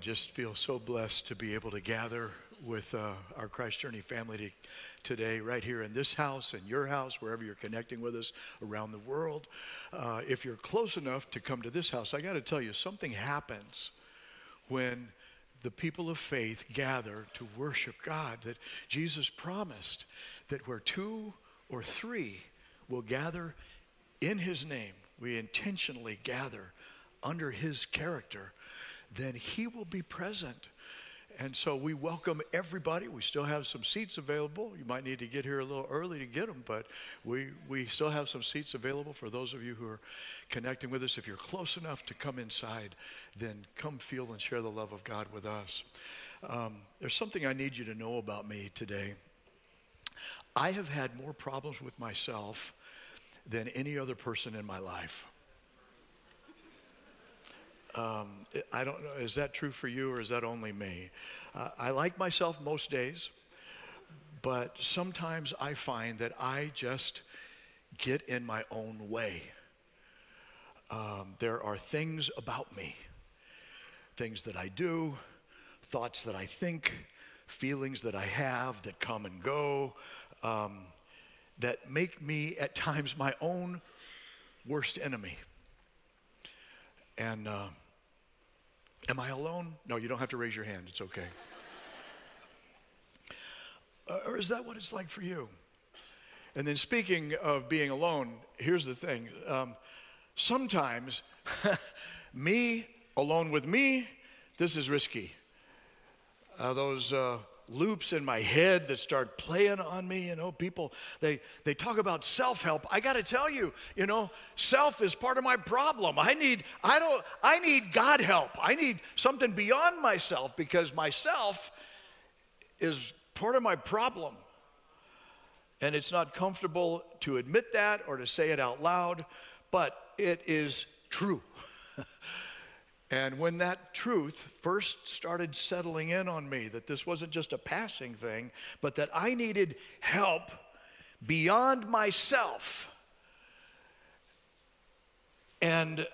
just feel so blessed to be able to gather with uh, our Christ Journey family to, today, right here in this house, in your house, wherever you're connecting with us around the world. Uh, if you're close enough to come to this house, I got to tell you, something happens when the people of faith gather to worship God. That Jesus promised that where two or three will gather in His name, we intentionally gather under His character then He will be present. And so we welcome everybody. We still have some seats available. You might need to get here a little early to get them, but we, we still have some seats available for those of you who are connecting with us. If you're close enough to come inside, then come feel and share the love of God with us. Um, there's something I need you to know about me today. I have had more problems with myself than any other person in my life. Um, I don't know, is that true for you or is that only me? Uh, I like myself most days, but sometimes I find that I just get in my own way. Um, there are things about me, things that I do, thoughts that I think, feelings that I have that come and go, um, that make me at times my own worst enemy. And uh, am I alone? No, you don't have to raise your hand. It's okay. uh, or is that what it's like for you? And then, speaking of being alone, here's the thing. Um, sometimes, me alone with me, this is risky. Uh, those uh, loops in my head that start playing on me you know people they they talk about self-help. I got to tell you you know self is part of my problem. I need i don't i need god help. I need something beyond myself because myself is part of my problem. And it's not comfortable to admit that or to say it out loud but it is true And when that truth first started settling in on me, that this wasn't just a passing thing, but that I needed help beyond myself. And,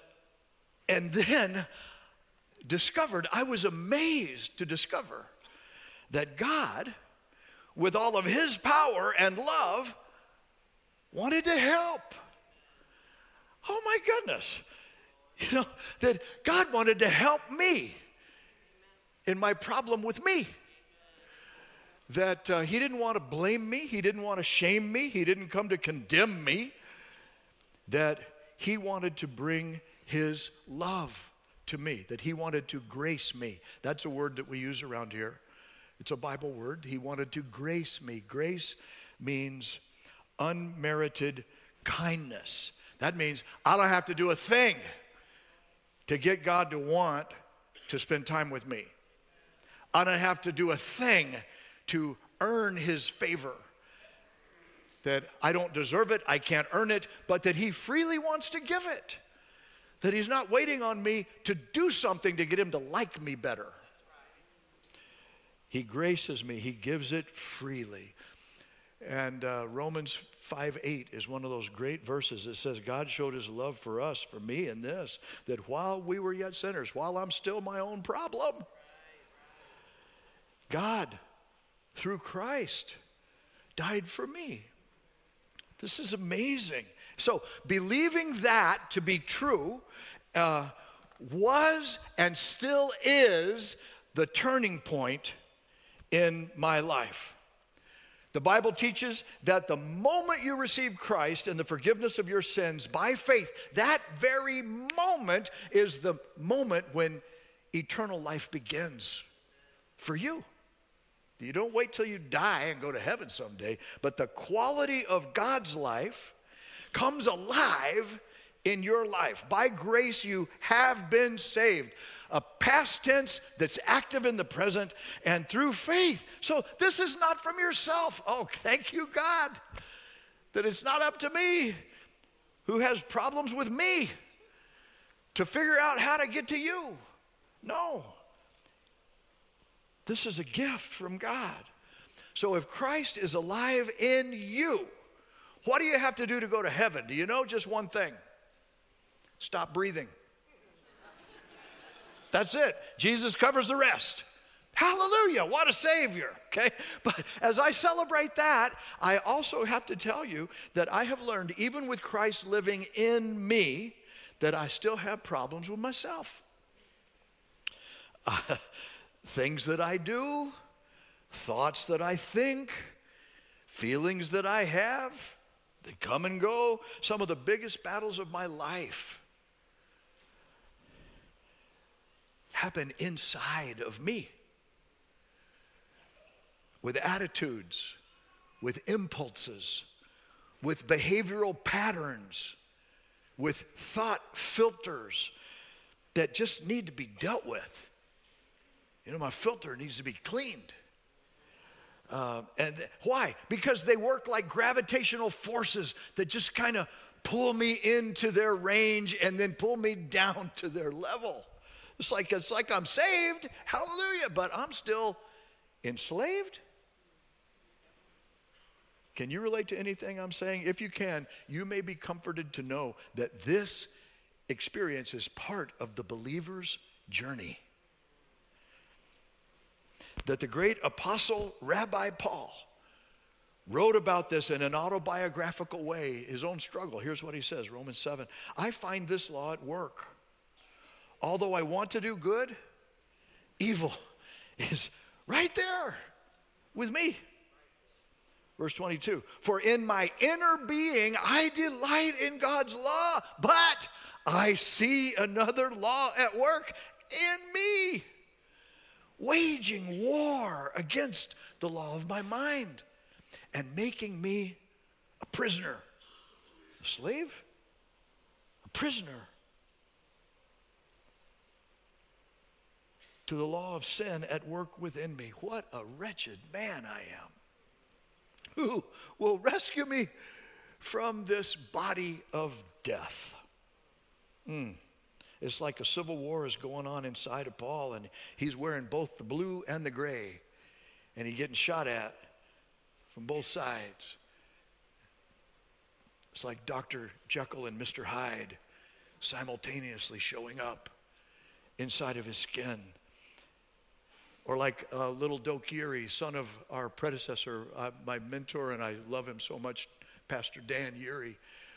and then discovered, I was amazed to discover that God, with all of his power and love, wanted to help. Oh my goodness. You know, that God wanted to help me in my problem with me. That uh, He didn't want to blame me, He didn't want to shame me, He didn't come to condemn me. That He wanted to bring His love to me, that He wanted to grace me. That's a word that we use around here. It's a Bible word. He wanted to grace me. Grace means unmerited kindness. That means I don't have to do a thing to get God to want to spend time with me. I don't have to do a thing to earn his favor. That I don't deserve it, I can't earn it, but that he freely wants to give it. That he's not waiting on me to do something to get him to like me better. He graces me, he gives it freely. And uh, Romans 5 8 is one of those great verses that says, God showed his love for us, for me, in this, that while we were yet sinners, while I'm still my own problem, God, through Christ, died for me. This is amazing. So, believing that to be true uh, was and still is the turning point in my life. The Bible teaches that the moment you receive Christ and the forgiveness of your sins by faith, that very moment is the moment when eternal life begins for you. You don't wait till you die and go to heaven someday, but the quality of God's life comes alive in your life. By grace, you have been saved a past tense that's active in the present and through faith. So this is not from yourself. Oh, thank you, God, that it's not up to me who has problems with me to figure out how to get to you. No. This is a gift from God. So if Christ is alive in you, what do you have to do to go to heaven? Do you know just one thing? Stop breathing. That's it. Jesus covers the rest. Hallelujah, what a Savior, okay? But as I celebrate that, I also have to tell you that I have learned, even with Christ living in me, that I still have problems with myself. Uh, things that I do, thoughts that I think, feelings that I have, they come and go. Some of the biggest battles of my life happen inside of me with attitudes, with impulses, with behavioral patterns, with thought filters that just need to be dealt with. You know, my filter needs to be cleaned. Uh, and th- why? Because they work like gravitational forces that just kind of pull me into their range and then pull me down to their level. It's like it's like I'm saved, hallelujah, but I'm still enslaved can you relate to anything I'm saying? If you can, you may be comforted to know that this experience is part of the believer's journey. That the great apostle Rabbi Paul wrote about this in an autobiographical way, his own struggle. Here's what he says Romans 7 I find this law at work. Although I want to do good, evil is right there with me. Verse 22 For in my inner being I delight in God's law, but I see another law at work in me, waging war against the law of my mind and making me a prisoner. A slave? A prisoner. To the law of sin at work within me. What a wretched man I am who will rescue me from this body of death. Mm. It's like a civil war is going on inside of Paul, and he's wearing both the blue and the gray, and he's getting shot at from both sides. It's like Dr. Jekyll and Mr. Hyde simultaneously showing up inside of his skin. Or like uh, little Doke Yeary, son of our predecessor, uh, my mentor, and I love him so much, Pastor Dan Yeary,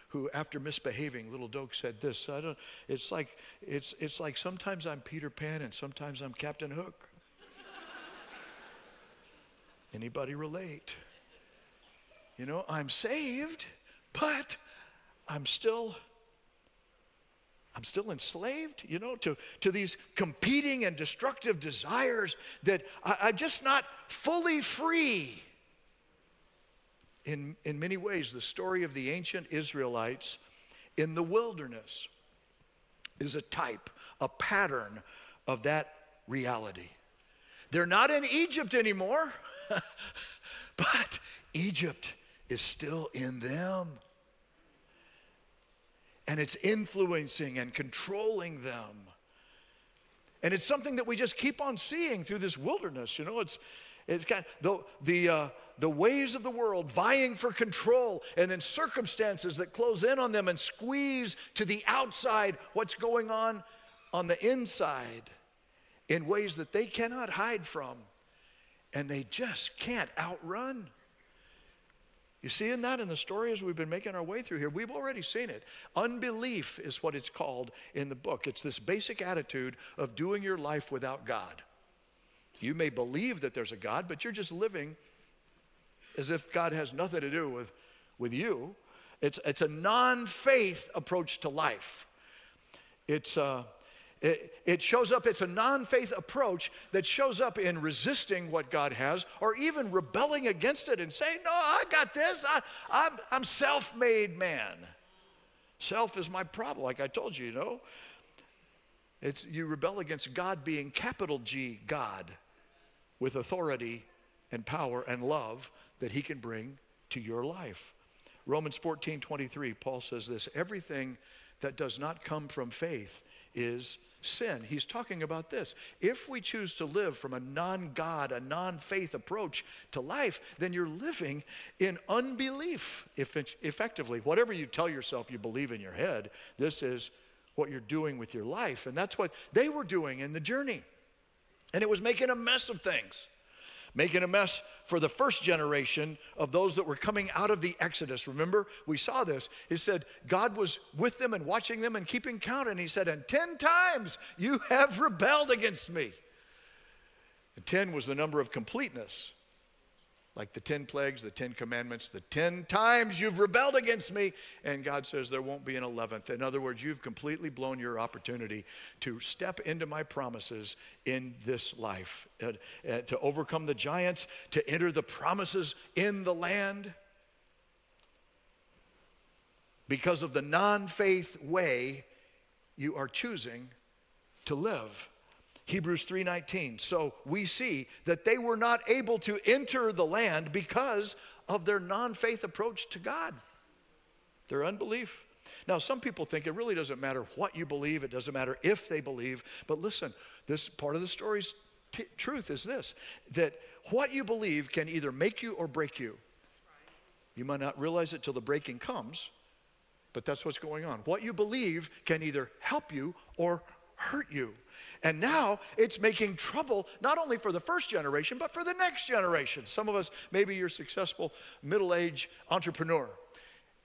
who after misbehaving, little Doke said this. I don't, it's, like, it's, it's like sometimes I'm Peter Pan and sometimes I'm Captain Hook. Anybody relate? You know, I'm saved, but I'm still I'm still enslaved, you know, to, to these competing and destructive desires that I, I'm just not fully free. In, in many ways, the story of the ancient Israelites in the wilderness is a type, a pattern of that reality. They're not in Egypt anymore, but Egypt is still in them and it's influencing and controlling them. And it's something that we just keep on seeing through this wilderness. You know, it's, it's kind of the, the, uh, the ways of the world vying for control, and then circumstances that close in on them and squeeze to the outside what's going on on the inside in ways that they cannot hide from, and they just can't outrun. You see in that in the story as we've been making our way through here, we've already seen it. Unbelief is what it's called in the book. It's this basic attitude of doing your life without God. You may believe that there's a God, but you're just living as if God has nothing to do with, with you. It's, it's a non faith approach to life. It's, uh, it, it shows up, it's a non faith approach that shows up in resisting what God has or even rebelling against it and saying, No, I got this. I, I'm, I'm self made man. Self is my problem, like I told you, you know. It's, you rebel against God being capital G, God, with authority and power and love that He can bring to your life. Romans 14 23, Paul says this everything that does not come from faith is sin. He's talking about this. If we choose to live from a non God, a non faith approach to life, then you're living in unbelief, effectively. Whatever you tell yourself you believe in your head, this is what you're doing with your life. And that's what they were doing in the journey. And it was making a mess of things, making a mess for the first generation of those that were coming out of the Exodus. Remember, we saw this. He said, God was with them and watching them and keeping count. And he said, And 10 times you have rebelled against me. And 10 was the number of completeness like the 10 plagues, the 10 commandments, the 10 times you've rebelled against me. And God says there won't be an 11th. In other words, you've completely blown your opportunity to step into my promises in this life, uh, uh, to overcome the giants, to enter the promises in the land. Because of the non faith way you are choosing to live. Hebrews 3:19. So we see that they were not able to enter the land because of their non-faith approach to God. Their unbelief. Now, some people think it really doesn't matter what you believe, it doesn't matter if they believe. But listen, this part of the story's t- truth is this that what you believe can either make you or break you. You might not realize it till the breaking comes, but that's what's going on. What you believe can either help you or hurt you. And now it's making trouble not only for the first generation, but for the next generation. Some of us, maybe you're successful middle aged entrepreneur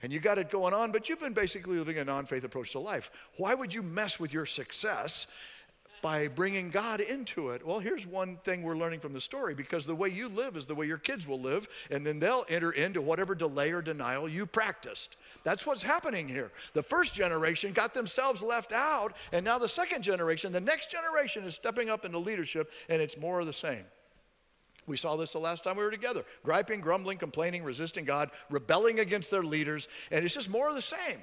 and you got it going on, but you've been basically living a non faith approach to life. Why would you mess with your success by bringing God into it? Well, here's one thing we're learning from the story because the way you live is the way your kids will live, and then they'll enter into whatever delay or denial you practiced. That's what's happening here. The first generation got themselves left out, and now the second generation, the next generation, is stepping up into leadership, and it's more of the same. We saw this the last time we were together griping, grumbling, complaining, resisting God, rebelling against their leaders, and it's just more of the same.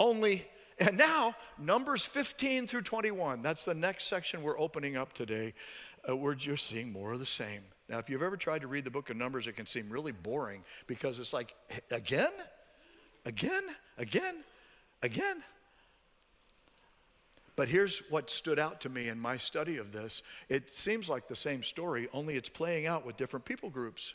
Only and now, Numbers 15 through 21, that's the next section we're opening up today. Uh, we're just seeing more of the same. Now, if you've ever tried to read the book of Numbers, it can seem really boring because it's like, again? Again? Again? Again? But here's what stood out to me in my study of this it seems like the same story, only it's playing out with different people groups.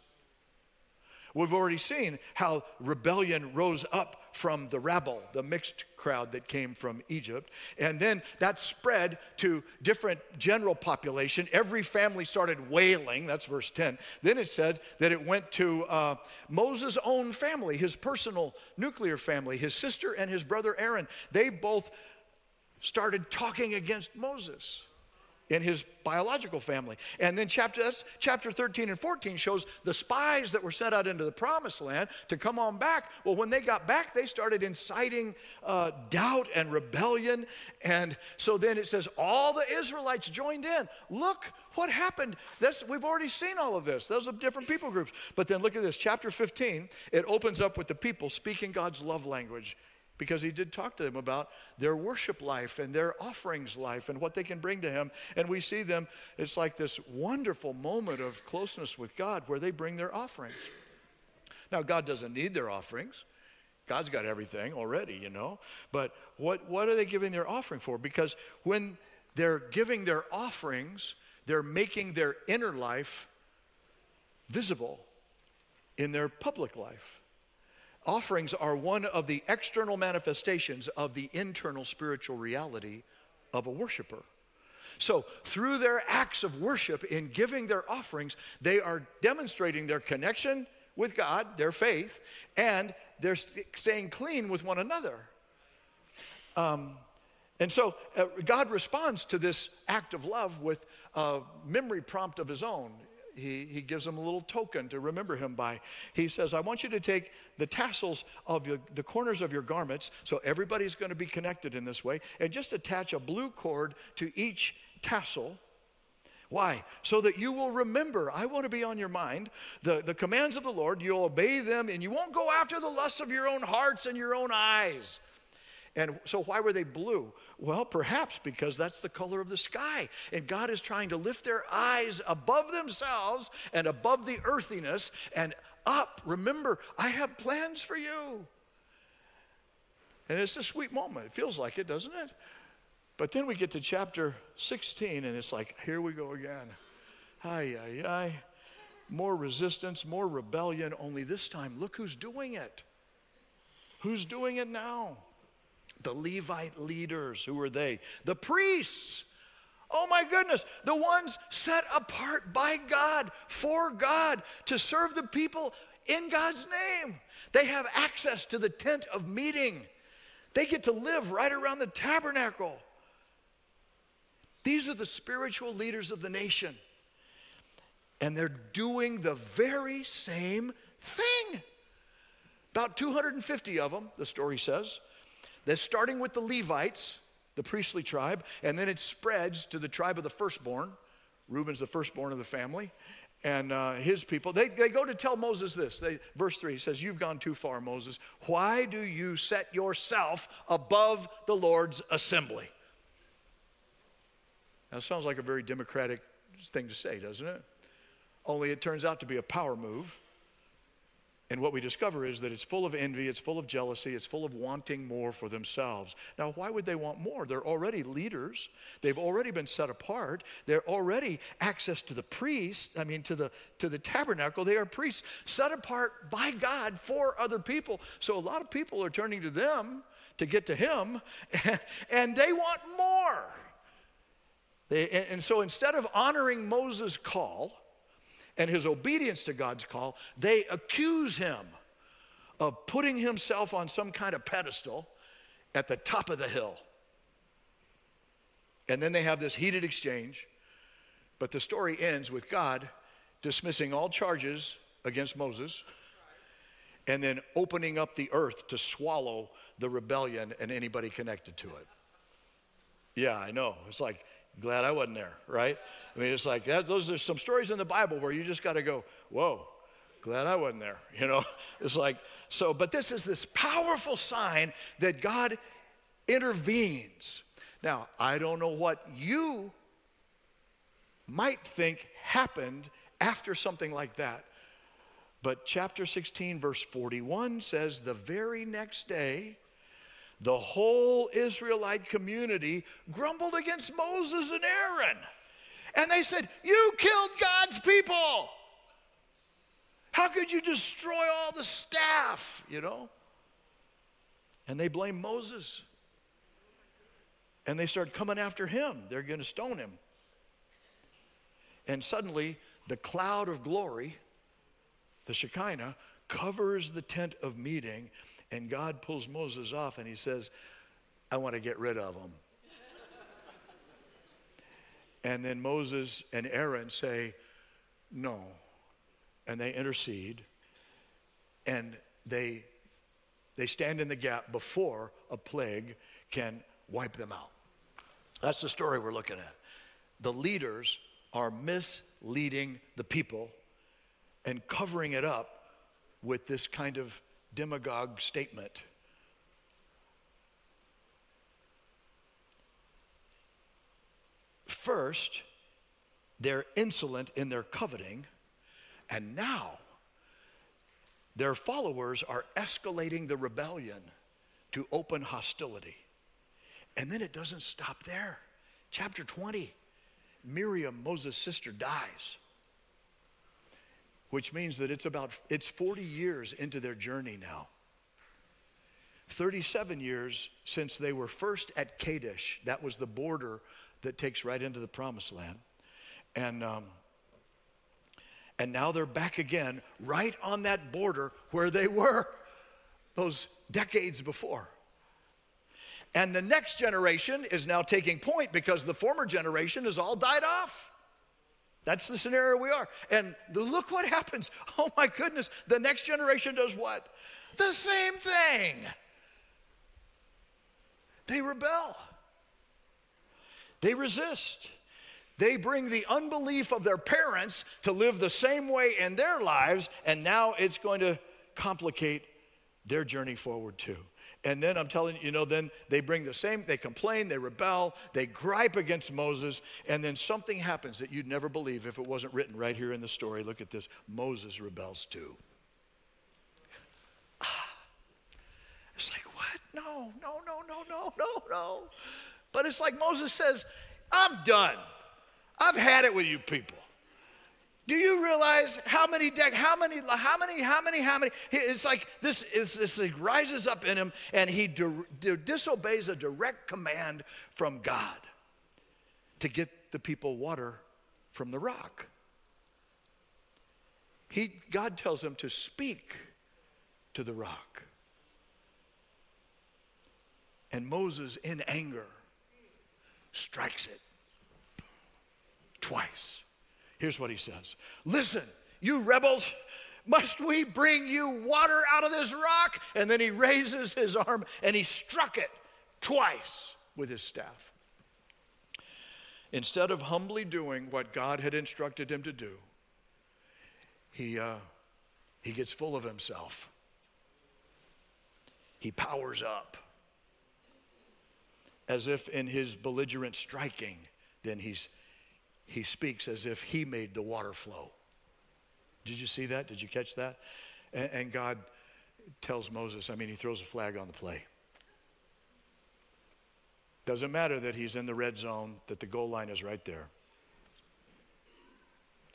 We've already seen how rebellion rose up from the rabble, the mixed crowd that came from Egypt. And then that spread to different general population. Every family started wailing. That's verse 10. Then it said that it went to uh, Moses' own family, his personal nuclear family, his sister and his brother Aaron. They both started talking against Moses in his biological family. And then chapter, chapter 13 and 14 shows the spies that were sent out into the promised land to come on back. Well, when they got back, they started inciting uh, doubt and rebellion. And so then it says all the Israelites joined in. Look what happened. We've already seen all of this. Those are different people groups. But then look at this. Chapter 15, it opens up with the people speaking God's love language because he did talk to them about their worship life and their offerings life and what they can bring to him. And we see them, it's like this wonderful moment of closeness with God where they bring their offerings. Now, God doesn't need their offerings. God's got everything already, you know. But what, what are they giving their offering for? Because when they're giving their offerings, they're making their inner life visible in their public life. Offerings are one of the external manifestations of the internal spiritual reality of a worshiper. So, through their acts of worship in giving their offerings, they are demonstrating their connection with God, their faith, and they're staying clean with one another. Um, and so uh, God responds to this act of love with a memory prompt of his own he, he gives them a little token to remember him by. He says, I want you to take the tassels of your, the corners of your garments, so everybody's going to be connected in this way, and just attach a blue cord to each tassel. Why? So that you will remember, I want to be on your mind, the, the commands of the Lord, you'll obey them, and you won't go after the lusts of your own hearts and your own eyes. And so, why were they blue? Well, perhaps because that's the color of the sky. And God is trying to lift their eyes above themselves and above the earthiness and up. Remember, I have plans for you. And it's a sweet moment. It feels like it, doesn't it? But then we get to chapter 16, and it's like, here we go again. Ay, ay, ay. More resistance, more rebellion, only this time, look who's doing it. Who's doing it now? The Levite leaders, who were they? The priests. Oh my goodness, the ones set apart by God, for God, to serve the people in God's name. They have access to the tent of meeting. They get to live right around the tabernacle. These are the spiritual leaders of the nation. And they're doing the very same thing. About 250 of them, the story says. They're starting with the Levites, the priestly tribe, and then it spreads to the tribe of the firstborn. Reuben's the firstborn of the family, and uh, his people. They, they go to tell Moses this. They, verse 3 says, You've gone too far, Moses. Why do you set yourself above the Lord's assembly? That sounds like a very democratic thing to say, doesn't it? Only it turns out to be a power move. And what we discover is that it's full of envy, it's full of jealousy, it's full of wanting more for themselves. Now, why would they want more? They're already leaders. They've already been set apart. They're already access to the priest, I mean to the to the tabernacle. They are priests set apart by God for other people. So a lot of people are turning to them to get to him and, they want more. They, and so instead of honoring Moses' call, and his obedience to God's call, they accuse him of putting himself on some kind of pedestal at the top of the hill. And then they have this heated exchange, but the story ends with God dismissing all charges against Moses and then opening up the earth to swallow the rebellion and anybody connected to it. Yeah, I know. It's like, glad I wasn't there, right? I mean, it's like that, those are some stories in the Bible where you just got to go, whoa, glad I wasn't there. You know, it's like, so, but this is this powerful sign that God intervenes. Now, I don't know what you might think happened after something like that. But chapter 16, verse 41 says, The very next day, the whole Israelite community grumbled against Moses and Aaron. And they said, You killed God's people. How could you destroy all the staff, you know? And they blame Moses. And they start coming after him. They're going to stone him. And suddenly, the cloud of glory, the Shekinah, covers the tent of meeting. And God pulls Moses off and he says, I want to get rid of them. And then Moses and Aaron say, No. And they intercede and they, they stand in the gap before a plague can wipe them out. That's the story we're looking at. The leaders are misleading the people and covering it up with this kind of demagogue statement. First, they're insolent in their coveting, and now their followers are escalating the rebellion to open hostility. And then it doesn't stop there. Chapter 20 Miriam, Moses' sister, dies, which means that it's about it's 40 years into their journey now. 37 years since they were first at Kadesh, that was the border that takes right into the promised land. And, um, and now they're back again, right on that border where they were those decades before. And the next generation is now taking point because the former generation has all died off. That's the scenario we are. And look what happens. Oh my goodness, the next generation does what? The same thing. They rebel. They resist. They bring the unbelief of their parents to live the same way in their lives, and now it's going to complicate their journey forward too. And then I'm telling you, you know, then they bring the same, they complain, they rebel, they gripe against Moses, and then something happens that you'd never believe if it wasn't written right here in the story. Look at this Moses rebels too. Ah. It's like, what? No, no, no, no, no, no, no. But it's like Moses says, I'm done. I've had it with you people. Do you realize how many deck, how many, how many, how many, how many? It's like this is this like rises up in him, and he disobeys a direct command from God to get the people water from the rock. He, God tells him to speak to the rock. And Moses, in anger, strikes it twice. Here's what he says Listen, you rebels, must we bring you water out of this rock? And then he raises his arm and he struck it twice with his staff. Instead of humbly doing what God had instructed him to do, he, uh, he gets full of himself. He powers up as if in his belligerent striking, then he's he speaks as if he made the water flow. Did you see that? Did you catch that? And, and God tells Moses, I mean, he throws a flag on the play. Doesn't matter that he's in the red zone, that the goal line is right there.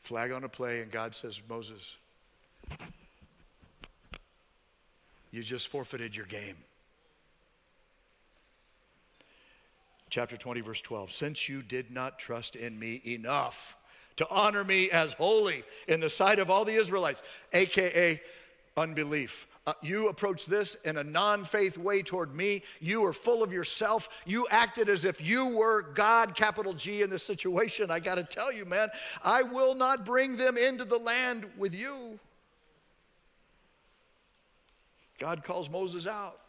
Flag on a play, and God says, Moses, you just forfeited your game. Chapter 20, verse 12. Since you did not trust in me enough to honor me as holy in the sight of all the Israelites, AKA unbelief. Uh, you approached this in a non faith way toward me. You were full of yourself. You acted as if you were God, capital G, in this situation. I got to tell you, man, I will not bring them into the land with you. God calls Moses out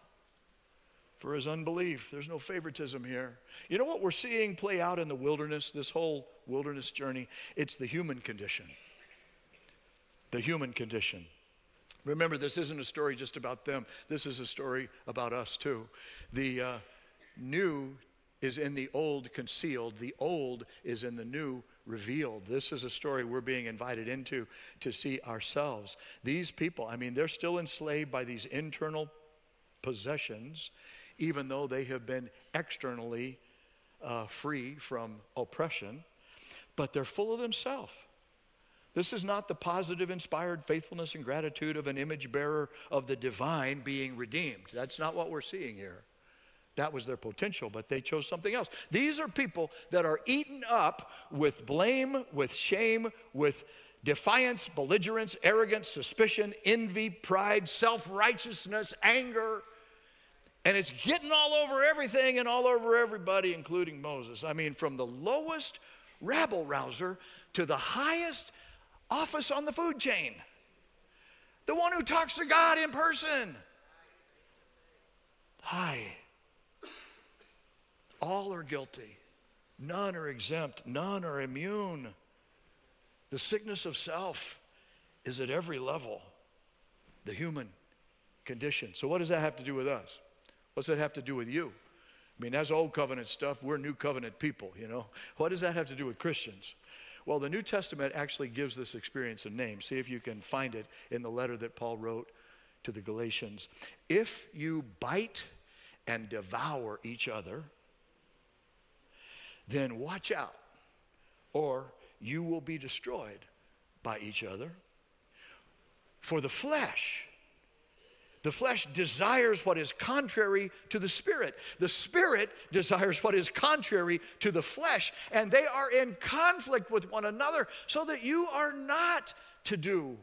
for his unbelief. There's no favoritism here. You know what we're seeing play out in the wilderness, this whole wilderness journey? It's the human condition. The human condition. Remember, this isn't a story just about them, this is a story about us too. The uh, new is in the old concealed, the old is in the new revealed. This is a story we're being invited into to see ourselves. These people, I mean, they're still enslaved by these internal possessions even though they have been externally uh, free from oppression, but they're full of themselves. This is not the positive, inspired faithfulness and gratitude of an image bearer of the divine being redeemed. That's not what we're seeing here. That was their potential, but they chose something else. These are people that are eaten up with blame, with shame, with defiance, belligerence, arrogance, suspicion, envy, pride, self righteousness, anger, and it's getting all over everything and all over everybody, including Moses. I mean, from the lowest rabble rouser to the highest office on the food chain, the one who talks to God in person. Hi. All are guilty. None are exempt. None are immune. The sickness of self is at every level, the human condition. So, what does that have to do with us? What's that have to do with you? I mean, that's old covenant stuff. We're new covenant people, you know. What does that have to do with Christians? Well, the New Testament actually gives this experience a name. See if you can find it in the letter that Paul wrote to the Galatians. If you bite and devour each other, then watch out, or you will be destroyed by each other. For the flesh the flesh desires what is contrary to the spirit. The spirit desires what is contrary to the flesh, and they are in conflict with one another, so that you are not to do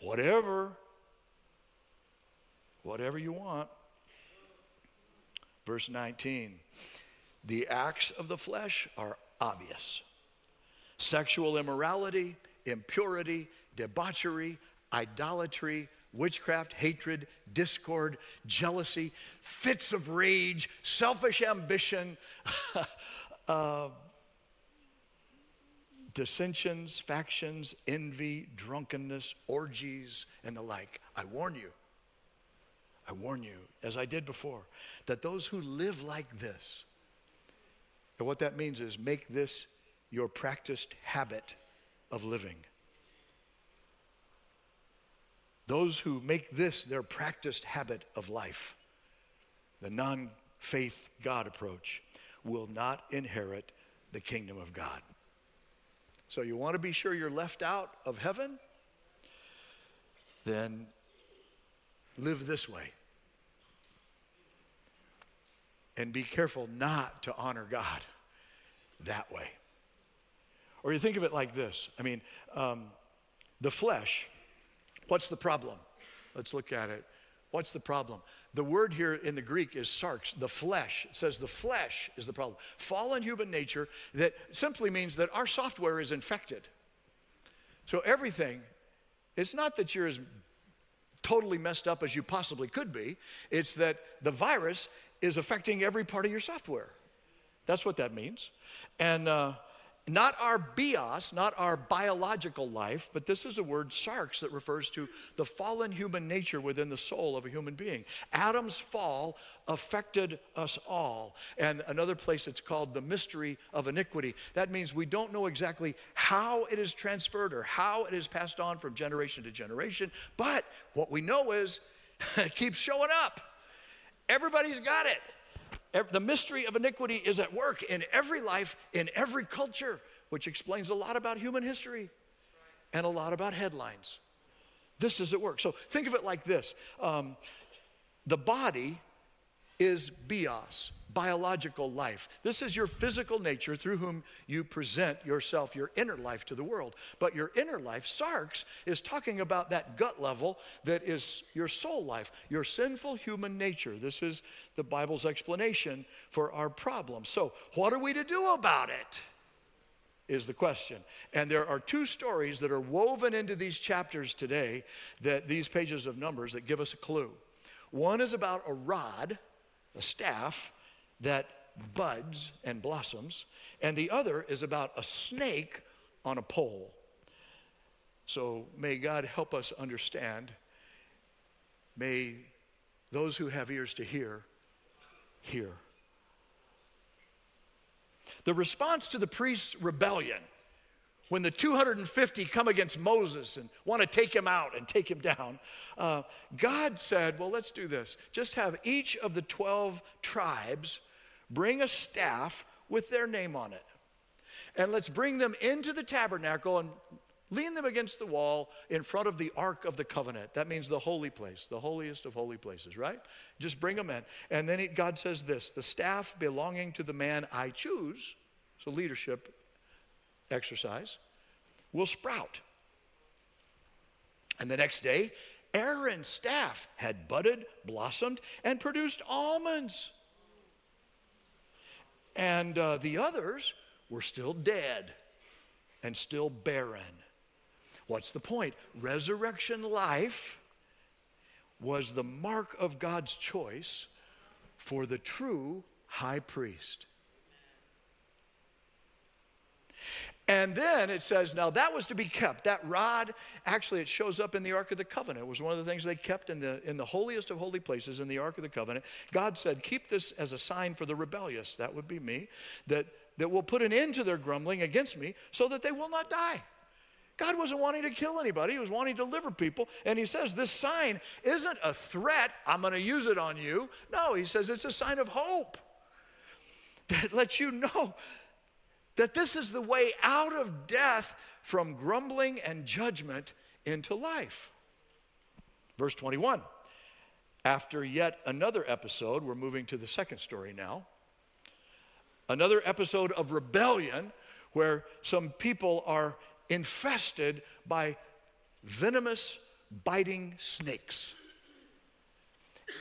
whatever whatever you want. Verse 19. The acts of the flesh are obvious. Sexual immorality, impurity, debauchery, idolatry, witchcraft, hatred, discord, jealousy, fits of rage, selfish ambition, uh, dissensions, factions, envy, drunkenness, orgies, and the like. I warn you, I warn you, as I did before, that those who live like this, and what that means is make this your practiced habit of living. Those who make this their practiced habit of life, the non faith God approach, will not inherit the kingdom of God. So you want to be sure you're left out of heaven? Then live this way. And be careful not to honor God that way. Or you think of it like this I mean, um, the flesh, what's the problem? Let's look at it. What's the problem? The word here in the Greek is sarx, the flesh. It says the flesh is the problem. Fallen human nature that simply means that our software is infected. So everything, it's not that you're as totally messed up as you possibly could be, it's that the virus is affecting every part of your software. That's what that means. And uh, not our bios, not our biological life, but this is a word, sarx, that refers to the fallen human nature within the soul of a human being. Adam's fall affected us all. And another place it's called the mystery of iniquity. That means we don't know exactly how it is transferred or how it is passed on from generation to generation, but what we know is it keeps showing up. Everybody's got it. The mystery of iniquity is at work in every life, in every culture, which explains a lot about human history and a lot about headlines. This is at work. So think of it like this um, the body is bios, biological life. This is your physical nature through whom you present yourself, your inner life to the world. But your inner life, sarx, is talking about that gut level that is your soul life, your sinful human nature. This is the Bible's explanation for our problem. So, what are we to do about it? Is the question. And there are two stories that are woven into these chapters today, that these pages of Numbers that give us a clue. One is about a rod, a staff, that buds and blossoms, and the other is about a snake on a pole. So may God help us understand. May those who have ears to hear, hear. The response to the priest's rebellion, when the 250 come against Moses and want to take him out and take him down, uh, God said, Well, let's do this. Just have each of the 12 tribes bring a staff with their name on it. And let's bring them into the tabernacle and lean them against the wall in front of the Ark of the Covenant. That means the holy place, the holiest of holy places, right? Just bring them in. And then it, God says this the staff belonging to the man I choose, so leadership exercise, will sprout. And the next day, Aaron's staff had budded, blossomed, and produced almonds and uh, the others were still dead and still barren. What's the point? Resurrection life was the mark of God's choice for the true high priest. And then it says, now that was to be kept. That rod, actually, it shows up in the Ark of the Covenant. It was one of the things they kept in the, in the holiest of holy places in the Ark of the Covenant. God said, keep this as a sign for the rebellious, that would be me, that, that will put an end to their grumbling against me so that they will not die. God wasn't wanting to kill anybody, He was wanting to deliver people. And He says, This sign isn't a threat, I'm going to use it on you. No, He says it's a sign of hope that lets you know that this is the way out of death from grumbling and judgment into life. Verse 21. After yet another episode, we're moving to the second story now. Another episode of rebellion where some people are infested by venomous, biting snakes.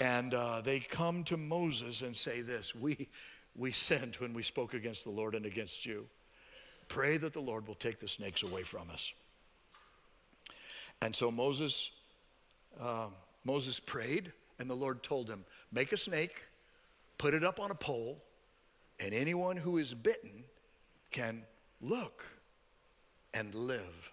And uh, they come to Moses and say this We, we sinned when we spoke against the Lord and against you. Pray that the Lord will take the snakes away from us. And so Moses, uh, Moses prayed, and the Lord told him, Make a snake, put it up on a pole, and anyone who is bitten can look and live.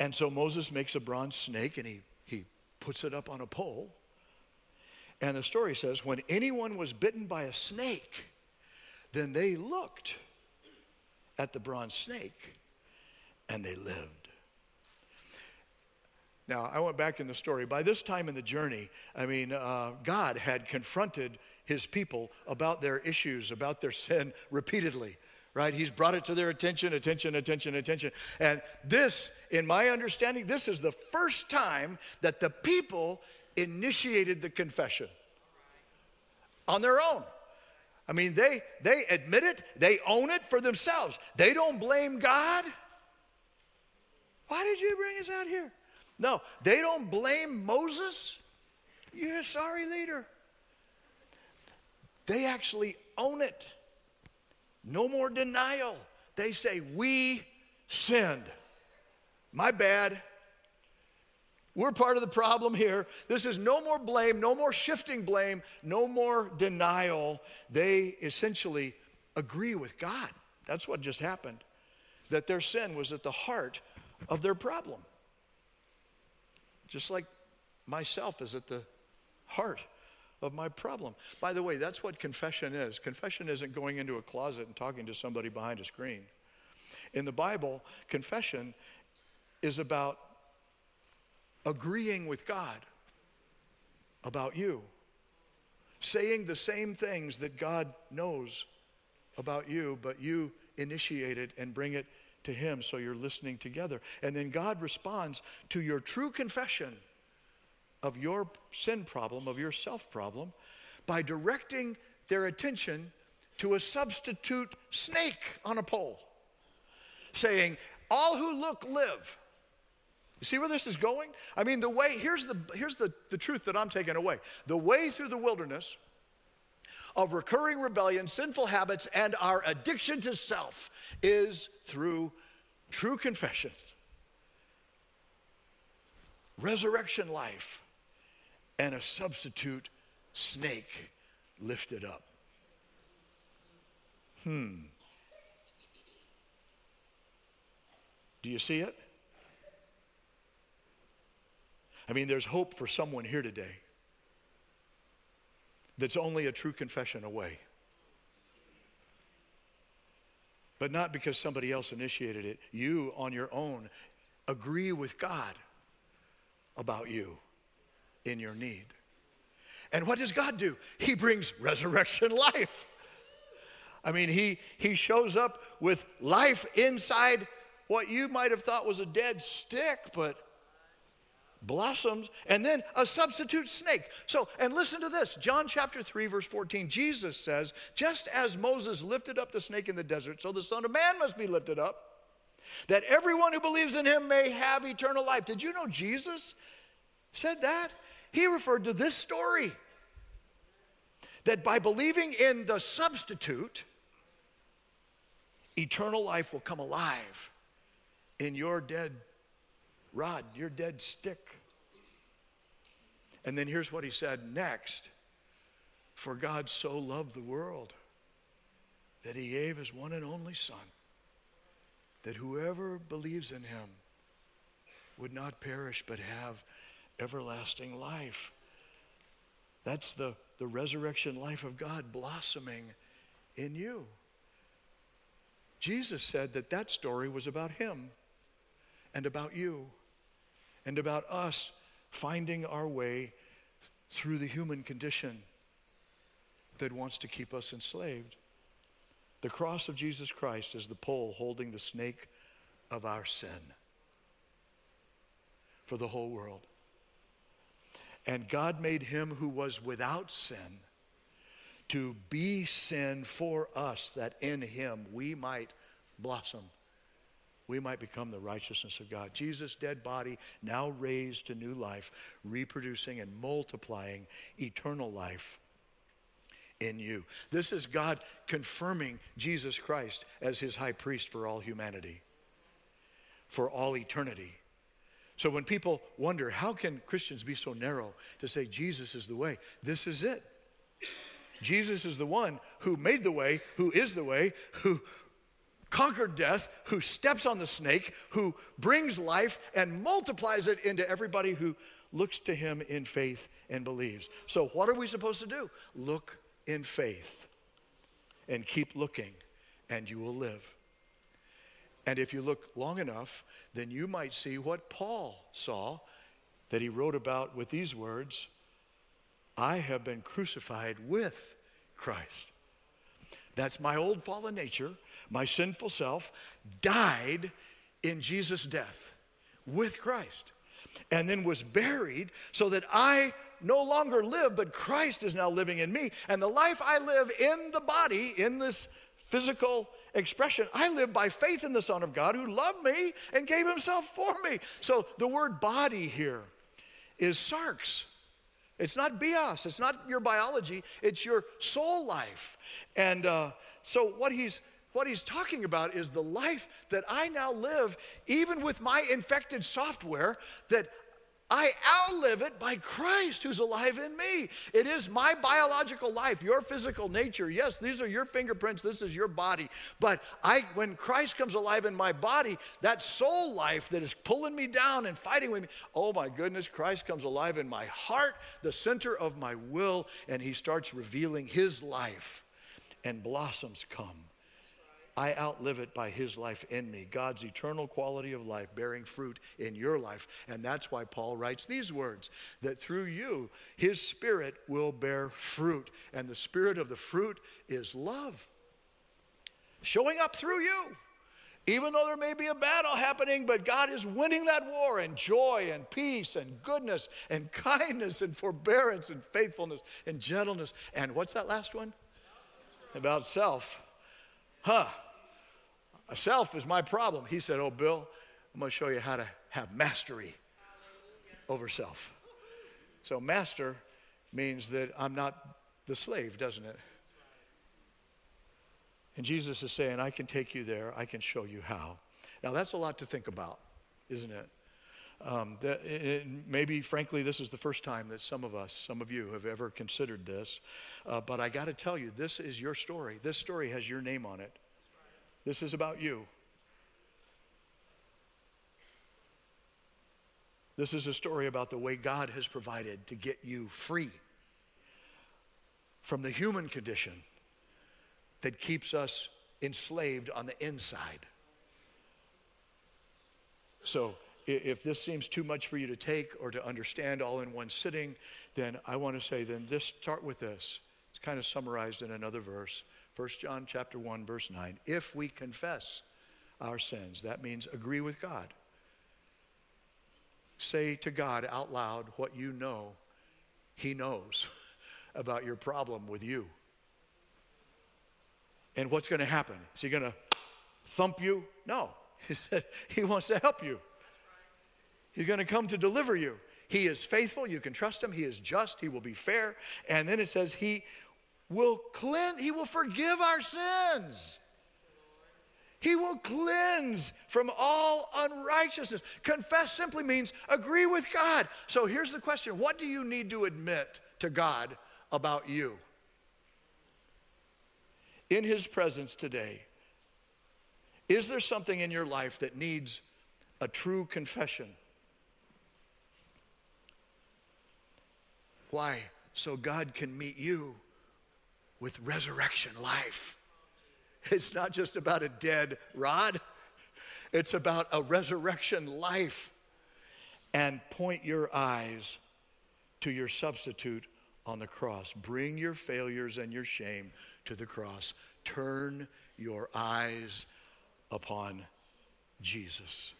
And so Moses makes a bronze snake and he, he puts it up on a pole. And the story says when anyone was bitten by a snake, then they looked at the bronze snake and they lived. Now, I went back in the story. By this time in the journey, I mean, uh, God had confronted his people about their issues, about their sin repeatedly, right? He's brought it to their attention, attention, attention, attention. And this, in my understanding, this is the first time that the people initiated the confession on their own. I mean, they, they admit it, they own it for themselves. They don't blame God. Why did you bring us out here? No, they don't blame Moses. You're a sorry leader. They actually own it. No more denial. They say, We sinned. My bad. We're part of the problem here. This is no more blame, no more shifting blame, no more denial. They essentially agree with God. That's what just happened. That their sin was at the heart of their problem. Just like myself is at the heart of my problem. By the way, that's what confession is. Confession isn't going into a closet and talking to somebody behind a screen. In the Bible, confession is about agreeing with God about you, saying the same things that God knows about you, but you initiate it and bring it to Him so you're listening together. And then God responds to your true confession of your sin problem, of your self problem, by directing their attention to a substitute snake on a pole, saying, All who look live. You see where this is going? I mean, the way, here's the, here's the, the truth that I'm taking away. The way through the wilderness of recurring rebellion, sinful habits, and our addiction to self is through true confession, resurrection life, and a substitute snake lifted up. Hmm. Do you see it? I mean, there's hope for someone here today that's only a true confession away. But not because somebody else initiated it. You, on your own, agree with God about you in your need. And what does God do? He brings resurrection life. I mean, he, he shows up with life inside what you might have thought was a dead stick, but blossoms, and then a substitute snake. So, and listen to this John chapter 3, verse 14. Jesus says, Just as Moses lifted up the snake in the desert, so the Son of Man must be lifted up, that everyone who believes in him may have eternal life. Did you know Jesus said that? He referred to this story that by believing in the substitute, eternal life will come alive in your dead rod, your dead stick. And then here's what he said next For God so loved the world that he gave his one and only Son, that whoever believes in him would not perish but have everlasting life. That's the, the resurrection life of God blossoming in you. Jesus said that that story was about him and about you and about us finding our way through the human condition that wants to keep us enslaved. The cross of Jesus Christ is the pole holding the snake of our sin for the whole world. And God made him who was without sin to be sin for us, that in him we might blossom we might become the righteousness of God. Jesus' dead body now raised to new life, reproducing and multiplying eternal life in you. This is God confirming Jesus Christ as his high priest for all humanity, for all eternity. So when people wonder, how can Christians be so narrow to say Jesus is the way? This is it. Jesus is the one who made the way, who is the way, who, conquered death, who steps on the snake, who brings life and multiplies it into everybody who looks to him in faith and believes. So, what are we supposed to do? Look in faith and keep looking, and you will live. And if you look long enough, then you might see what Paul saw that he wrote about with these words I have been crucified with Christ. That's my old fallen nature, my sinful self, died in Jesus' death with Christ, and then was buried so that I no longer live, but Christ is now living in me. And the life I live in the body, in this physical expression, I live by faith in the Son of God who loved me and gave himself for me. So the word body here is sarx. It's not bios, it's not your biology, it's your soul life. And uh, so what he's what he's talking about is the life that I now live, even with my infected software, that I outlive it by Christ who's alive in me. It is my biological life, your physical nature. Yes, these are your fingerprints, this is your body. But I when Christ comes alive in my body, that soul life that is pulling me down and fighting with me, oh my goodness, Christ comes alive in my heart, the center of my will, and he starts revealing his life and blossoms come. I outlive it by his life in me, God's eternal quality of life bearing fruit in your life. And that's why Paul writes these words that through you, his spirit will bear fruit. And the spirit of the fruit is love, showing up through you. Even though there may be a battle happening, but God is winning that war and joy and peace and goodness and kindness and forbearance and faithfulness and gentleness. And what's that last one? About self. Huh. Self is my problem. He said, Oh, Bill, I'm going to show you how to have mastery over self. So, master means that I'm not the slave, doesn't it? And Jesus is saying, I can take you there, I can show you how. Now, that's a lot to think about, isn't it? Um, that maybe, frankly, this is the first time that some of us, some of you, have ever considered this. Uh, but I got to tell you, this is your story. This story has your name on it. This is about you. This is a story about the way God has provided to get you free from the human condition that keeps us enslaved on the inside. So, if this seems too much for you to take or to understand all in one sitting, then I want to say, then this start with this. It's kind of summarized in another verse. 1 John chapter 1 verse 9. If we confess our sins, that means agree with God. Say to God out loud what you know he knows about your problem with you. And what's going to happen? Is he going to thump you? No. He wants to help you. He's going to come to deliver you. He is faithful. You can trust him. He is just. He will be fair. And then it says, He will cleanse, He will forgive our sins. He will cleanse from all unrighteousness. Confess simply means agree with God. So here's the question What do you need to admit to God about you? In His presence today, is there something in your life that needs a true confession? Why? So God can meet you with resurrection life. It's not just about a dead rod, it's about a resurrection life. And point your eyes to your substitute on the cross. Bring your failures and your shame to the cross. Turn your eyes upon Jesus.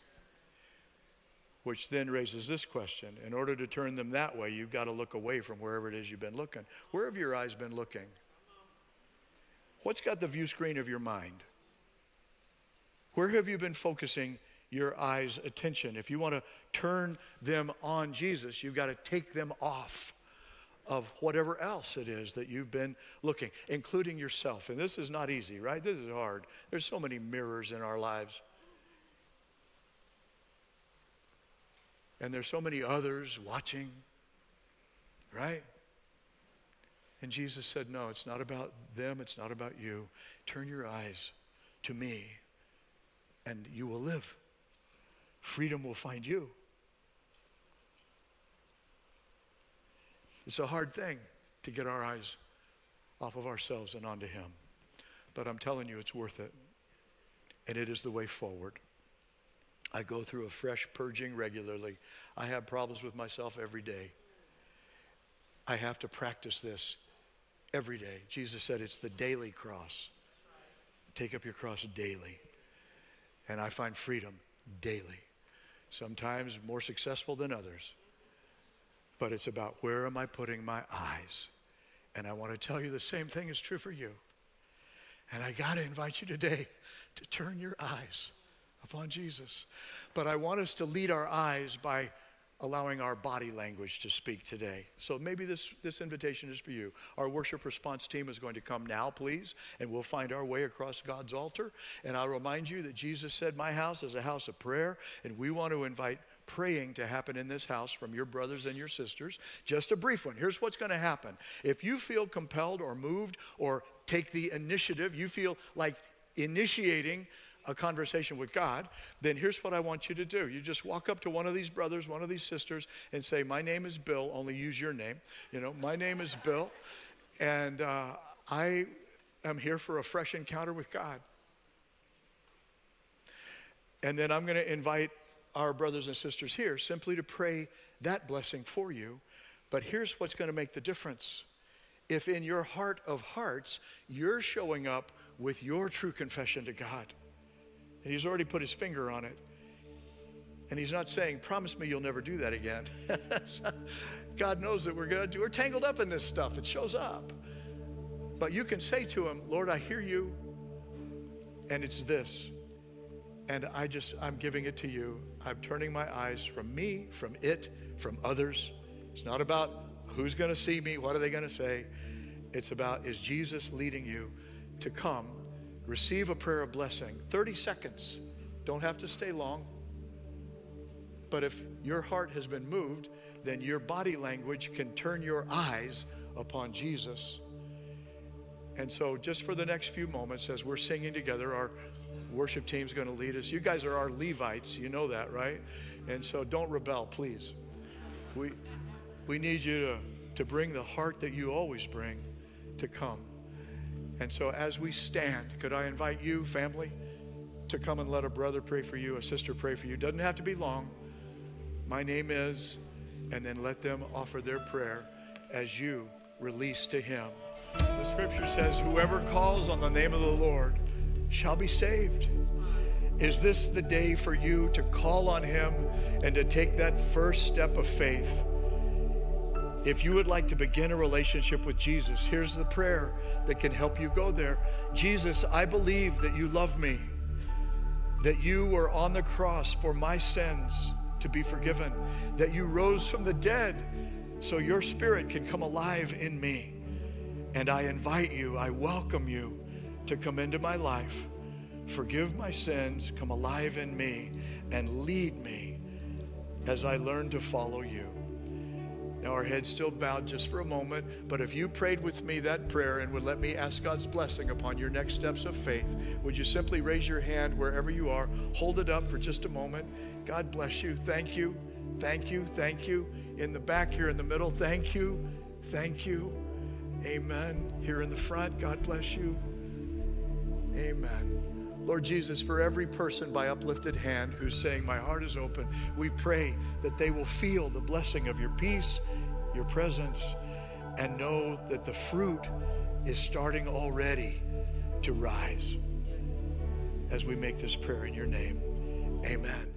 Which then raises this question. In order to turn them that way, you've got to look away from wherever it is you've been looking. Where have your eyes been looking? What's got the view screen of your mind? Where have you been focusing your eyes' attention? If you want to turn them on Jesus, you've got to take them off of whatever else it is that you've been looking, including yourself. And this is not easy, right? This is hard. There's so many mirrors in our lives. And there's so many others watching, right? And Jesus said, No, it's not about them, it's not about you. Turn your eyes to me, and you will live. Freedom will find you. It's a hard thing to get our eyes off of ourselves and onto Him. But I'm telling you, it's worth it. And it is the way forward. I go through a fresh purging regularly. I have problems with myself every day. I have to practice this every day. Jesus said it's the daily cross. Take up your cross daily. And I find freedom daily. Sometimes more successful than others. But it's about where am I putting my eyes? And I want to tell you the same thing is true for you. And I got to invite you today to turn your eyes upon Jesus. But I want us to lead our eyes by allowing our body language to speak today. So maybe this, this invitation is for you. Our worship response team is going to come now, please, and we'll find our way across God's altar. And I'll remind you that Jesus said, My house is a house of prayer, and we want to invite praying to happen in this house from your brothers and your sisters. Just a brief one. Here's what's going to happen. If you feel compelled or moved or take the initiative, you feel like initiating a conversation with God, then here's what I want you to do. You just walk up to one of these brothers, one of these sisters, and say, My name is Bill, only use your name. You know, my name is Bill, and uh, I am here for a fresh encounter with God. And then I'm going to invite our brothers and sisters here simply to pray that blessing for you. But here's what's going to make the difference. If in your heart of hearts, you're showing up with your true confession to God, and He's already put His finger on it, and He's not saying, Promise me you'll never do that again. God knows that we're going to do, we're tangled up in this stuff, it shows up. But you can say to Him, Lord, I hear you, and it's this. And I just, I'm giving it to you. I'm turning my eyes from me, from it, from others. It's not about who's going to see me, what are they going to say. It's about is Jesus leading you to come, receive a prayer of blessing. 30 seconds. Don't have to stay long. But if your heart has been moved, then your body language can turn your eyes upon Jesus. And so, just for the next few moments, as we're singing together, our worship team's going to lead us. You guys are our Levites, you know that, right? And so don't rebel, please. We, we need you to, to bring the heart that you always bring to come. And so as we stand, could I invite you, family, to come and let a brother pray for you, a sister pray for you? Doesn't have to be long. My name is, and then let them offer their prayer as you release to him. The scripture says, Whoever calls on the name of the Lord shall be saved. Is this the day for you to call on Him and to take that first step of faith? If you would like to begin a relationship with Jesus, here's the prayer that can help you go there. Jesus, I believe that you love me, that you were on the cross for my sins to be forgiven, that you rose from the dead so your spirit can come alive in me. And I invite you, I welcome you to come into my life, forgive my sins, come alive in me, and lead me as I learn to follow you. Now, our heads still bowed just for a moment, but if you prayed with me that prayer and would let me ask God's blessing upon your next steps of faith, would you simply raise your hand wherever you are? Hold it up for just a moment. God bless you. Thank you. Thank you. Thank you. In the back here in the middle, thank you. Thank you. Amen. Here in the front, God bless you. Amen. Lord Jesus, for every person by uplifted hand who's saying, My heart is open, we pray that they will feel the blessing of your peace, your presence, and know that the fruit is starting already to rise as we make this prayer in your name. Amen.